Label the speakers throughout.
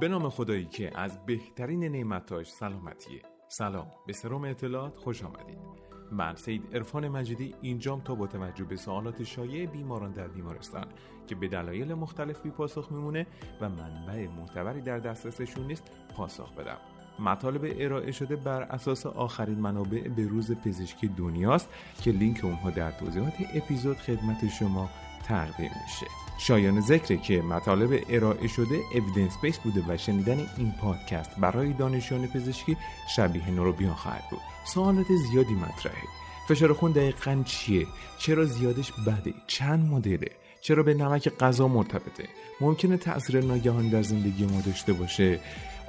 Speaker 1: به نام خدایی که از بهترین نعمتاش سلامتیه. سلام به سرم اطلاعات خوش آمدید. من سید ارفان مجیدی اینجام تا با توجه به سوالات شایع بیماران در بیمارستان که به دلایل مختلف بی پاسخ میمونه و منبع معتبری در دسترسشون نیست پاسخ بدم. مطالب ارائه شده بر اساس آخرین منابع به روز پزشکی دنیاست که لینک اونها در توضیحات اپیزود خدمت شما تقدیم میشه. شایان ذکره که مطالب ارائه شده اویدنس بیس بوده و شنیدن این پادکست برای دانشیان پزشکی شبیه نوروبیان خواهد بود. سوالات زیادی مطرحه. فشار خون دقیقا چیه؟ چرا زیادش بده؟ چند مدله؟ چرا به نمک غذا مرتبطه؟ ممکنه تاثیر ناگهان در زندگی ما داشته باشه؟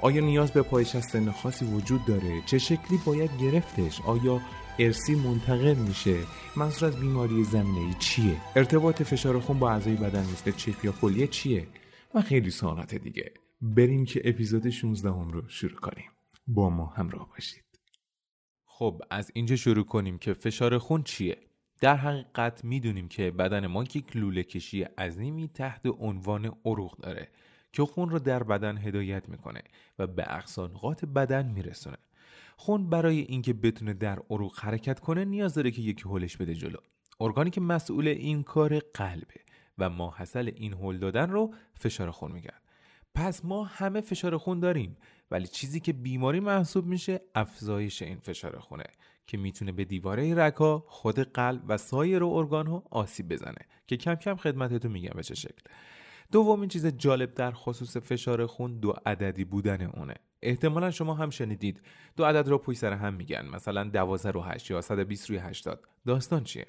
Speaker 1: آیا نیاز به پایش از سن خاصی وجود داره؟ چه شکلی باید گرفتش؟ آیا ارسی منتقل میشه. منظور از بیماری زمینه چیه؟ ارتباط فشار خون با اعضای بدن مثل چپ یا کلیه چیه؟ و خیلی سوالات دیگه. بریم که اپیزود 16 هم رو شروع کنیم. با ما همراه باشید. خب از اینجا شروع کنیم که فشار خون چیه؟ در حقیقت می‌دونیم که بدن ما یک لوله کشی عظیمی تحت عنوان عروق داره که خون رو در بدن هدایت می‌کنه و به اقصانقات بدن میرسونه. خون برای اینکه بتونه در عروق حرکت کنه نیاز داره که یکی هلش بده جلو. ارگانی که مسئول این کار قلبه و ما حاصل این هل دادن رو فشار خون میگن. پس ما همه فشار خون داریم ولی چیزی که بیماری محسوب میشه افزایش این فشار خونه که می‌تونه به دیواره رکا خود قلب و سایر ارگان ها آسیب بزنه که کم کم خدمتتون میگم به چه شکل. دومین چیز جالب در خصوص فشار خون دو عددی بودن اونه. احتمالا شما هم شنیدید. دو عدد رو پشت سر هم میگن. مثلا 12 رو 8 یا 120 روی 80 داستان چیه؟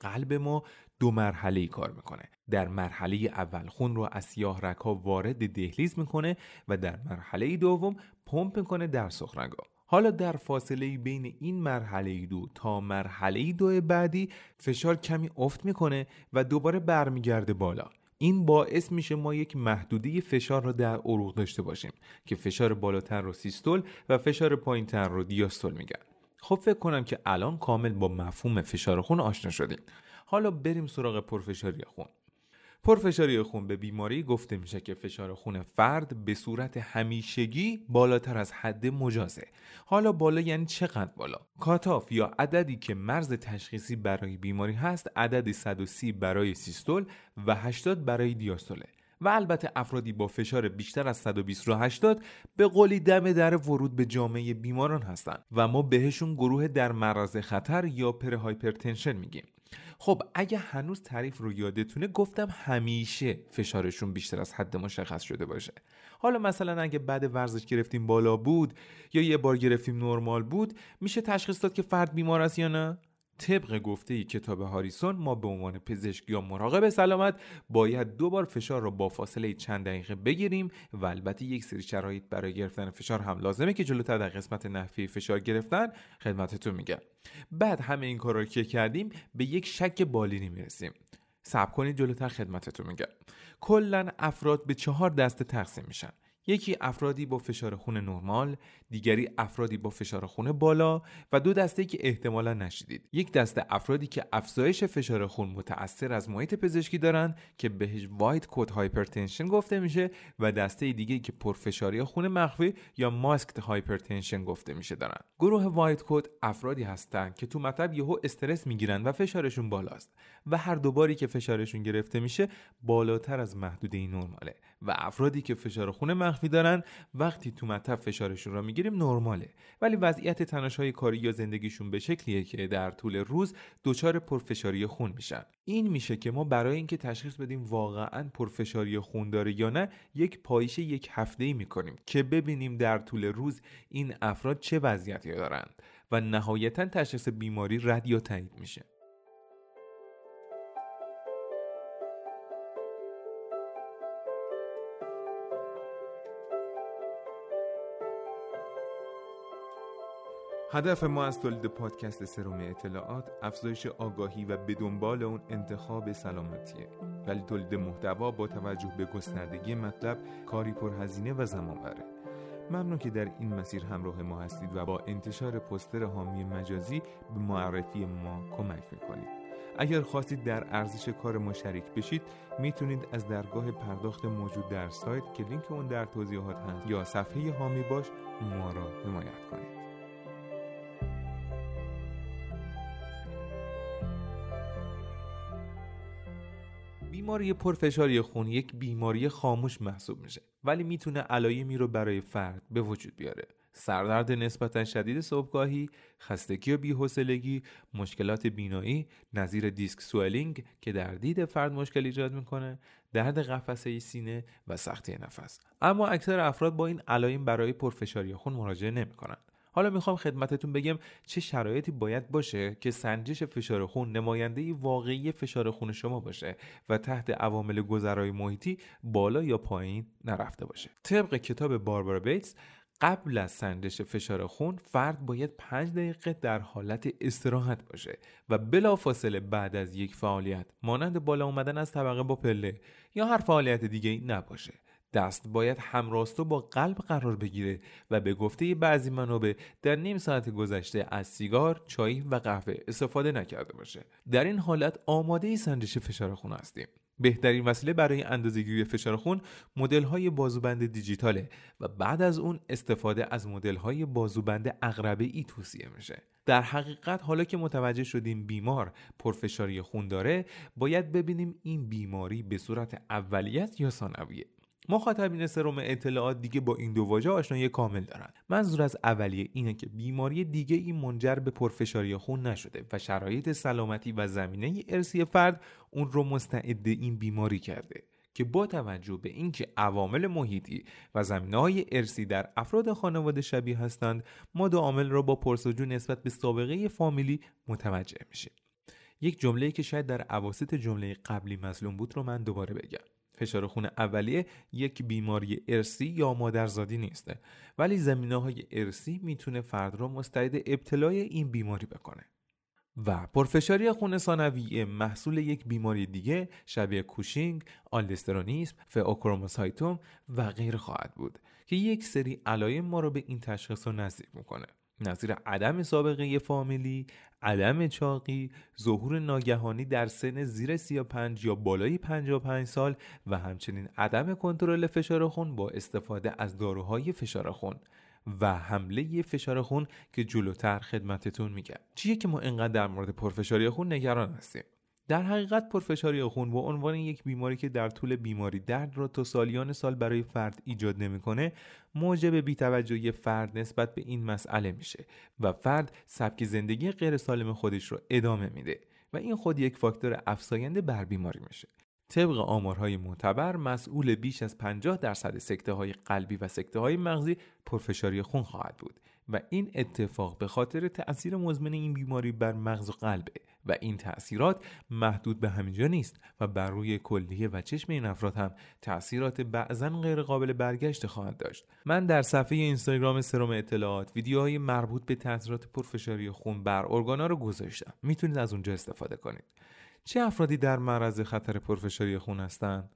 Speaker 1: قلب ما دو مرحله ای کار می‌کنه. در مرحله اول خون رو از سیاه رگها وارد دهلیز می‌کنه و در مرحله دوم پمپ می‌کنه در سخنگاه حالا در فاصله بین این مرحله دو تا مرحله دو بعدی فشار کمی افت می‌کنه و دوباره برمیگرده بالا. این باعث میشه ما یک محدوده فشار را در عروق داشته باشیم که فشار بالاتر رو سیستول و فشار پایینتر رو دیاستول میگن. خب فکر کنم که الان کامل با مفهوم فشار خون آشنا شدیم. حالا بریم سراغ پرفشاری خون. پرفشاری خون به بیماری گفته میشه که فشار خون فرد به صورت همیشگی بالاتر از حد مجازه. حالا بالا یعنی چقدر بالا؟ cutoff یا عددی که مرز تشخیصی برای بیماری هست عدد 130 برای سیستول و 80 برای دیاستوله. و البته افرادی با فشار بیشتر از 120 رو 80 به قولی دم در ورود به جامعه بیماران هستند. و ما بهشون گروه در معرض خطر یا prehypertension میگیم. خب اگه هنوز تعریف رو یادتونه گفتم همیشه فشارشون بیشتر از حد مشخص شده باشه. حالا مثلا اگه بعد ورزش گرفتیم بالا بود یا یه بار گرفتیم نرمال بود میشه تشخیص داد که فرد بیمار است یا نه؟ طبق گفته کتاب هاریسون ما به عنوان پزشک یا مراقب سلامت باید دو بار فشار را با فاصله چند دقیقه بگیریم و البته یک سری شرایط برای گرفتن فشار هم لازمه که جلوتر در قسمت نحوه فشار گرفتن خدمتتون میگم. بعد همه این کارا که کردیم به یک شک بالینی می‌رسیم. صبر کنید جلوتر خدمتتون میگم. کلا افراد به چهار دسته تقسیم میشن. یکی افرادی با فشار خون نرمال، دیگری افرادی با فشار خون بالا و دو دسته که احتمالا نشدید. یک دسته افرادی که افزایش فشار خون متأثر از محیط پزشکی دارن که بهش white coat hypertension گفته میشه و دسته دیگه که پرفشاری خون مخفی یا masked hypertension گفته میشه دارن. گروه white coat افرادی هستند که تو مطب یهو استرس می‌گیرن و فشارشون بالاست و هر دوباری که فشارشون گرفته میشه بالاتر از محدوده نرماله و افرادی که فشار خون مخفی دارن وقتی تو مطب فشارشون رو می‌گیریم نرماله. ولی وضعیت تنشهای کاری یا زندگیشون به شکلیه که در طول روز دچار پرفشاری خون میشن. این میشه که ما برای اینکه تشخیص بدیم واقعا پرفشاری خون داره یا نه یک پایش یک هفته ای می‌کنیم که ببینیم در طول روز این افراد چه وضعیتی دارند. و نهایتا تشخیص بیماری رد تایید میشه. هدف ما از تولید پادکست سروم اطلاعات افزایش آگاهی و به دنبال اون انتخاب سلامتیه. ولی تولید محتوا با توجه به گستردگی مطلب کاری پرهزینه و زمان بره ممنون که در این مسیر همراه ما هستید و با انتشار پستر حامی مجازی به معرفی ما کمک می‌کنید. اگر خواستید در ارزش کار ما شریک بشید می‌تونید از درگاه پرداخت موجود در سایت که لینک اون در توضیحات هست یا صفحه هامی باش ما را حمایت کنید. بیماری پرفشاری خون یک بیماری خاموش محسوب میشه ولی می‌تونه علایمی رو برای فرد به وجود بیاره سردرد نسبتا شدید صبحگاهی، خستگی و بیحوصلگی، مشکلات بینایی، نظیر دیسک سوئلینگ که در دید فرد مشکل ایجاد می‌کنه، درد قفسه سینه و سختی نفس. اما اکثر افراد با این علائم برای پرفشاری خون مراجعه نمی‌کنن. حالا می‌خوام خدمتتون بگم چه شرایطی باید باشه که سنجش فشار خون نماینده واقعی فشار خون شما باشه و تحت عوامل گذرای محیطی بالا یا پایین نرفته باشه. طبق کتاب باربارا بیتس قبل از سنجش فشار خون فرد باید 5 دقیقه در حالت استراحت باشه و بلافاصله بعد از یک فعالیت مانند بالا اومدن از طبقه با پله یا هر فعالیت دیگه نباشه دست باید همراستو با قلب قرار بگیره و به گفته بعضی منابع در نیم ساعت گذشته از سیگار، چای و قهوه استفاده نکرده باشه. در این حالت آماده سنجش فشار خون هستیم. بهترین وسیله برای اندازهگیری فشار خون مدل های بازوبند دیجیتاله و بعد از اون استفاده از مدل های بازوبند اقربه ای توصیه میشه در حقیقت حالا که متوجه شدیم بیمار پرفشاری خون داره باید ببینیم این بیماری به صورت اولیت یا ثانویه مخاطبین سروم اطلاعات دیگه با این دو واژه آشنایی کامل دارن. منظور از اولیه اینه که بیماری دیگه این منجر به پرفشاری خون نشده و شرایط سلامتی و زمینه ارسی فرد اون رو مستعد این بیماری کرده که با توجه به اینکه عوامل محیطی و زمینه های ارسی در افراد خانواده شبیه هستند ما دو عامل را با پرسجو نسبت به سابقه فامیلی متوجه میشیم. یک جمله که شاید در عواسط جمله قبلی مظلوم بود رو من دوباره بگم. فشار خون اولیه یک بیماری ارسی یا مادرزادی نیسته ولی زمینه های ارسی می‌تونه فرد را مستعد ابتلای این بیماری بکنه. و پرفشاری خون ثانویه محصول یک بیماری دیگه شبیه کوشینگ، آلدسترونیسم، فئوکروموسایتوم و غیر خواهد بود که یک سری علایم ما رو به این تشخیص رو نزدیک می‌کنه. نظیر عدم سابقه فامیلی، عدم چاقی، ظهور ناگهانی در سن زیر 35 یا بالای 55 سال و همچنین عدم کنترل فشار خون با استفاده از داروهای فشار خون و حمله فشار خون که جلوتر خدمتتون میگم. چیه که ما انقدر در مورد پرفشاری خون نگران هستیم؟ در حقیقت پرفشاری خون با عنوان یک بیماری که در طول بیماری درد را تا سالیان سال برای فرد ایجاد نمی‌کنه موجب بیتوجهی فرد نسبت به این مسئله میشه و فرد سبک زندگی غیر سالم خودش رو ادامه میده و این خود یک فاکتور افزاینده بر بیماری میشه. طبق آمارهای معتبر مسئول بیش از 50 درصد سکته های قلبی و سکته های مغزی پرفشاری خون خواهد بود و این اتفاق به خاطر تأثیر مزمن این بیماری بر مغز و قلبه و این تأثیرات محدود به همینجا نیست و بر روی کلیه و چشم این افراد هم تأثیرات بعضا غیر قابل برگشت خواهد داشت. من در صفحه اینستاگرام سروم اطلاعات ویدیوهای مربوط به تاثیرات پرفشاری خون بر ارگانا رو گذاشتم. می‌تونید از اونجا استفاده کنید. چه افرادی در معرض خطر پرفشاری خون هستند؟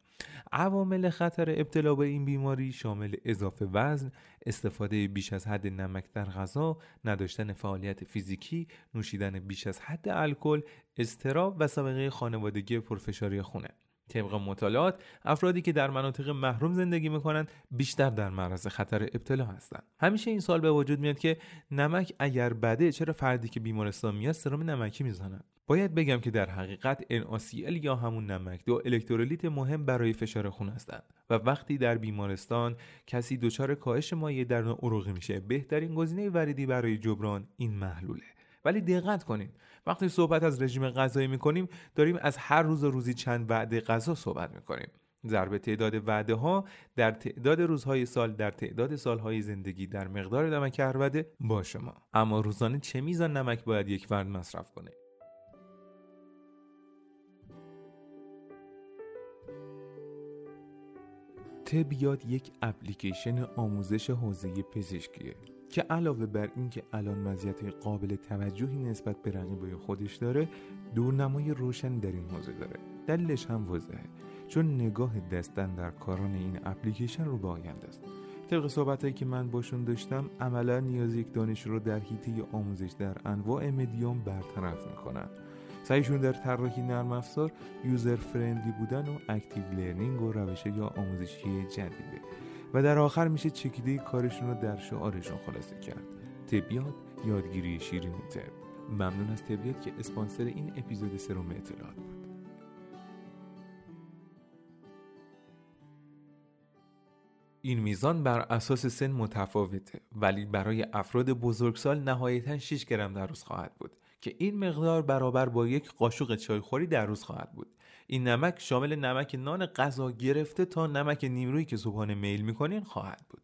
Speaker 1: عوامل خطر ابتلا به این بیماری شامل اضافه وزن، استفاده بیش از حد نمک در غذا، نداشتن فعالیت فیزیکی، نوشیدن بیش از حد الکل، استراب و سابقه خانوادگی پرفشاری خونه. طبق مطالعات افرادی که در مناطق محروم زندگی می‌کنند بیشتر در معرض خطر ابتلا هستند. همیشه این سال به وجود میاد که نمک اگر بده چرا فردی که بیمارستان میاد سرم نمکی می‌زنن باید بگم که در حقیقت NaCl یا همون نمک دو الکترولیت مهم برای فشار خون هستند و وقتی در بیمارستان کسی دچار کاهش مایع در عروقی میشه بهترین گزینه وریدی برای جبران این محلوله. ولی دقت کنید وقتی صحبت از رژیم غذایی می‌کنیم داریم از هر روز و روزی چند وعده غذا صحبت می‌کنیم. ضرب تعداد وعده ها در تعداد روزهای سال در تعداد سالهای زندگی در مقدار نمک هر وعده با شما. اما روزانه چه میزان نمک باید یک فرد مصرف کنه؟ تب یاد یک اپلیکیشن آموزش حوزه پزشکیه که علاوه بر اینکه الان مزیت قابل توجهی نسبت به رقیبای خودش داره دورنمای روشن در این حوزه داره. دلیلش هم واضحه چون نگاه دستن در کاران این اپلیکیشن رو به آینده است. طبق صحبتهایی که من باشون داشتم عملا نیاز یک دانش رو در حیطه آموزش در انواع مدیوم برطرف می‌کنن. سعیشون در طراحی نرم افزار user friendly بودن و active learning و روش‌های آموزشی جدیده و در آخر میشه چکیده کارشون رو در شعارشون خلاصه کرد. تبیات یادگیری شیرینی تب ممنون از تبیات که اسپانسر این اپیزود سروم اطلاعات بود. این میزان بر اساس سن متفاوته ولی برای افراد بزرگسال نهایتا 6 گرم در روز خواهد بود. که این مقدار برابر با یک قاشق چایخوری در روز خواهد بود. این نمک شامل نمک نان غذا گرفته تا نمک نیمرویی که صبحانه میل می‌کنین خواهد بود.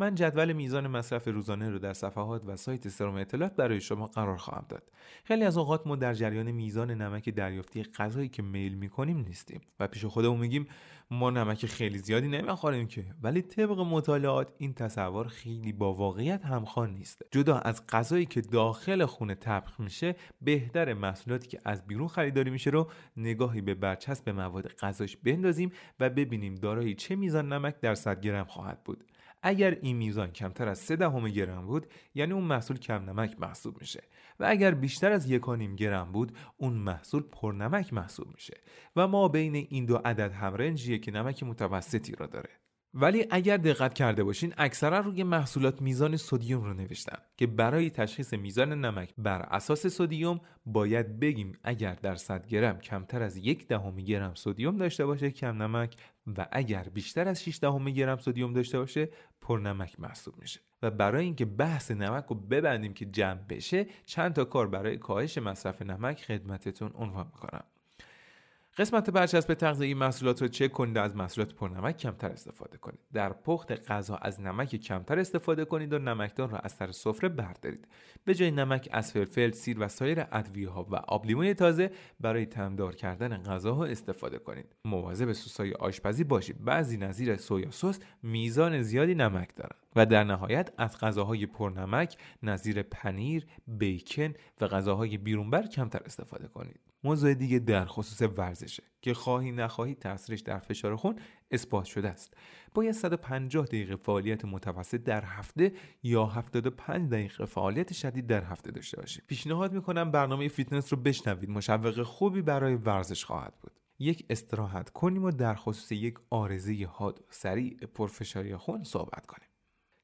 Speaker 1: من جدول میزان مصرف روزانه رو در صفحات و سایت سروم اطلاعات برای شما قرار خواهم داد. خیلی از اوقات ما در جریان میزان نمک دریافتی غذایی که میل می‌کنیم نیستیم و پیش خودمون میگیم ما نمک خیلی زیادی نمی‌خوریم که. ولی طبق مطالعات این تصور خیلی با واقعیت همخوان نیست. جدا از غذایی که داخل خونه طبخ میشه بهتر محصولاتی که از بیرون خریداری میشه رو نگاهی به برچسب مواد غذاش بندازیم و ببینیم دارای چه میزان نمک در 100 گرم خواهد بود. اگر این میزان کمتر از 3 دهم گرم بود یعنی اون محصول کم نمک محسوب میشه. و اگر بیشتر از نیم گرم بود اون محصول پرنمک محسوب میشه. و ما بین این دو عدد همرنجیه که نمک متوسطی را داره. ولی اگر دقت کرده باشین اکثرا روی محصولات میزان سودیوم رو نوشتن که برای تشخیص میزان نمک بر اساس سودیوم باید بگیم اگر در 100 گرم کمتر از یک دهم گرم سودیوم داشته باشه کم نمک و اگر بیشتر از 6 دهم گرم سودیوم داشته باشه پرنمک محسوب میشه. و برای اینکه بحث نمک رو ببندیم که جمع بشه چند تا کار برای کاهش مصرف نمک خدمتتون عنوان می‌کنم. قسمت برچسب تغذیه‌ای محصولات رو چک کنید از محصولات پرنمک کمتر استفاده کنید. در پخت غذا از نمک کمتر استفاده کنید و نمکدان را از سر سفره بردارید. به جای نمک از فلفل سیر و سایر ادویه ها و آب لیموی تازه برای تمدار کردن غذاها استفاده کنید. مواظب سسای آشپزی باشید. بعضی نظیر سویا سس میزان زیادی نمک دارند و در نهایت از غذاهای پرنمک نظیر پنیر، بیکن و غذاهای بیرونبر کمتر استفاده کنید. موضوع دیگه در خصوص ورزشه که خواهی نخواهی تاثیرش در فشار خون اثبات شده است. باید 150 دقیقه فعالیت متوسط در هفته یا 75 دقیقه فعالیت شدید در هفته داشته باشید. پیشنهاد می‌کنم برنامه فیتنس رو بشنوید. مشوق خوبی برای ورزش خواهد بود. یک استراحت کنیم و در خصوص یک عارضه حاد و سریع پرفشاری خون صحبت کنیم.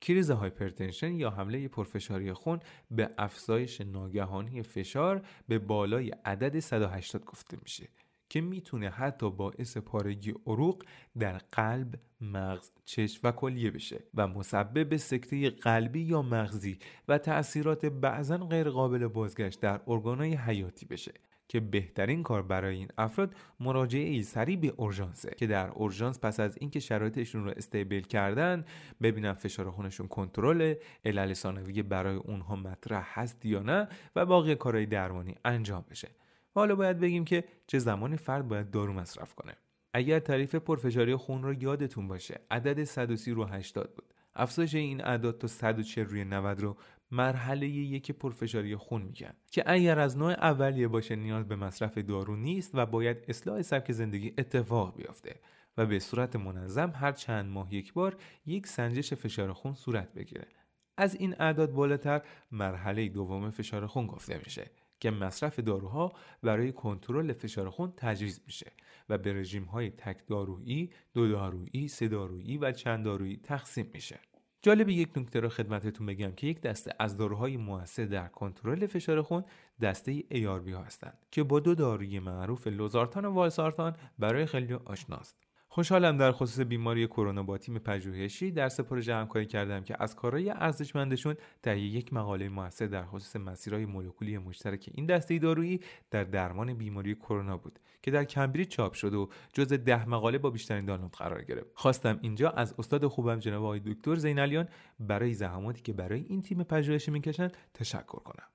Speaker 1: crisis hypertension یا حمله پرفشاری خون به افزایش ناگهانی فشار به بالای عدد 180 گفته میشه که می‌تونه حتی باعث پارگی عروق در قلب، مغز، چشم و کلیه بشه و مسبب سکته قلبی یا مغزی و تأثیرات بعضا غیر قابل بازگشت در ارگانهای حیاتی بشه. که بهترین کار برای این افراد مراجعه ای سریع به اورژانسه که در اورژانس پس از اینکه شرایطشون رو استیبل کردن ببینن فشار خونشون کنترل علل ثانویه برای اونها مطرح هست یا نه و باقی کارهای درمانی انجام بشه. و حالا باید بگیم که چه زمانی فرد باید دارو مصرف کنه. اگر تعریف پرفشاری خون رو یادتون باشه عدد 130 رو 80 بود. افزایش این اعداد تا 140 روی 90 رو مرحله یک پرفشاری خون میگن که اگر از نوع اولیه باشه نیاز به مصرف دارو نیست و باید اصلاح سبک زندگی اتفاق بیفته و به صورت منظم هر چند ماه یک بار یک سنجش فشار خون صورت بگیره از این اعداد بالاتر مرحله دوم فشار خون گفته میشه که مصرف داروها برای کنترل فشار خون تجویز میشه و به رژیم های تک دارویی، دو دارویی، سه دارویی و چند دارویی تقسیم میشه. جالب یک نکته رو خدمتتون بگم که یک دسته از داروهای موثر در کنترل فشار خون دسته ARB ها هستند که با دو داروی معروف لوزارتان و والسارتان برای خیلی آشناست. خوشحالم در خصوص بیماری کرونا با تیم پژوهشی در پروژه همکاری کردم که از کارهای ارزشمندشون تهیه یک مقاله موثر در خصوص مسیرهای مولکولی مشترک این دسته دارویی در درمان بیماری کرونا بود. که در کمبریج چاپ شد و جز ده مقاله با بیشترین دانلود قرار گرفت. خواستم اینجا از استاد خوبم جناب آقای دکتر زینالیان برای زحماتی که برای این تیم پژوهشی می‌کشند تشکر کنم.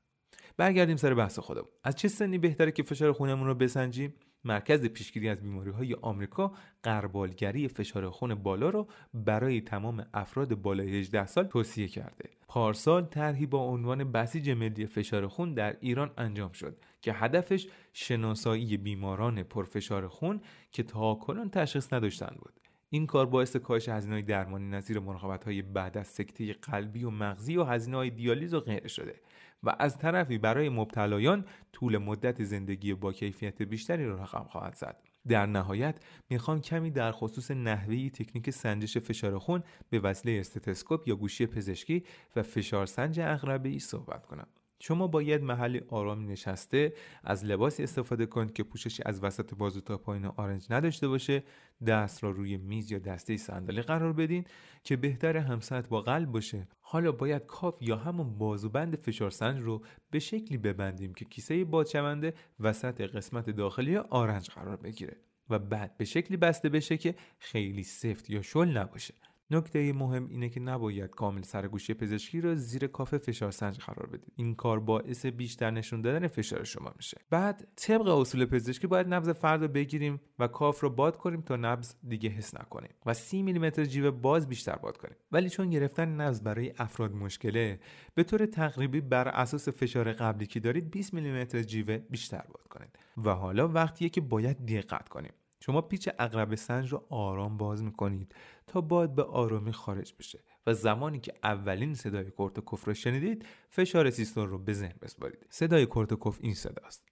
Speaker 1: برگردیم سر بحث خودم از چه سنی بهتره که فشار خونمون رو بسنجیم؟ مرکز پیشگیری از بیماری های آمریکا قربالگری فشار خون بالا را برای تمام افراد بالای 18 سال توصیه کرده. پارسال طرحی با عنوان بسیج ملی فشار خون در ایران انجام شد که هدفش شناسایی بیماران پرفشار خون که تا کنون تشخیص نداشتن بود. این کار باعث کاهش هزینه‌های درمانی نظیر های بعد از سکته قلبی و مغزی و های دیالیز و غیره شده و از طرفی برای مبتلایان طول مدت زندگی با کیفیت بیشتری را رقم خواهد زد. در نهایت می‌خوام کمی در خصوص نحوه تکنیک سنجش فشار خون به وسیله استتسکوپ یا گوشی پزشکی و فشار سنج ای صحبت کنم. شما باید محلی آرامی نشسته از لباسی استفاده کنید که پوششی از وسط بازو تا پایین آرنج نداشته باشه دست را روی میز یا دسته صندلی قرار بدین که بهتر همسط با قلب باشه. حالا باید کاف یا همون بازوبند فشارسنج رو به شکلی ببندیم که کیسه بادشونده وسط قسمت داخلی آرنج قرار بگیره و بعد به شکلی بسته بشه که خیلی سفت یا شل نباشه. نکته مهم اینه که نباید کامل سرگوشی پزشکی رو زیر کاف فشار سنج قرار بدید این کار باعث بیشتر نشون دادن فشار شما میشه. بعد طبق اصول پزشکی باید نبض فرد رو بگیریم و کاف رو باد کنیم تا نبض دیگه حس نکنیم و 30 میلیمتر جیوه باز بیشتر باد کنیم. ولی چون گرفتن نبض برای افراد مشکله به طور تقریبی بر اساس فشار قبلی که دارید 20 میلیمتر جیوه بیشتر باد کنید. و حالا وقتیه که باید دقت کنیم. شما پیچ اقرب سنج رو آرام باز می‌کنید تا باد به آرامی خارج بشه و زمانی که اولین صدای کورتوکوف رو شنیدید فشار سیستول رو به ذهن بسپارید. صدای کورتوکوف این صداست.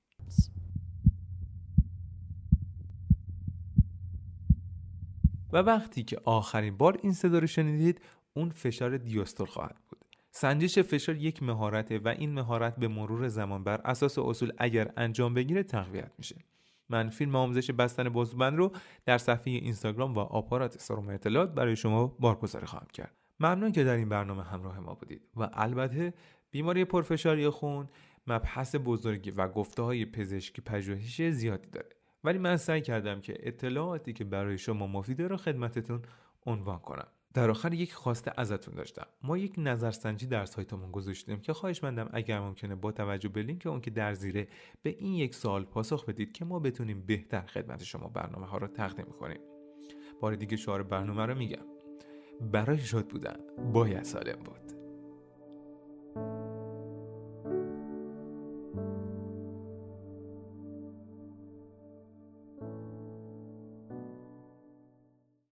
Speaker 1: و وقتی که آخرین بار این صدا رو شنیدید اون فشار دیاستول خواهد بود. سنجش فشار یک مهارته و این مهارت به مرور زمان بر اساس اصول اگر انجام بگیره تقویت میشه. من فیلم آموزش بستن بازوبند رو در صفحه اینستاگرام و آپارات سروم اطلاعات برای شما بارگذاری خواهم کرد. ممنون که در این برنامه همراه ما بودید و البته بیماری پرفشاری خون مبحث بزرگی و گفته های پزشکی پژوهشی زیادی داره. ولی من سعی کردم که اطلاعاتی که برای شما مفیده رو خدمتتون عنوان کنم. در آخر یک خواسته ازتون داشتم. ما یک نظرسنجی در سایتمون گذاشتیم که خواهش مندم اگر ممکنه با توجه به لینک اون که در زیره به این یک سال پاسخ بدید که ما بتونیم بهتر خدمت شما برنامه ها رو تقدیم کنیم. بار دیگه شعار برنامه رو میگم. برای شاد بودن باید سالم بود.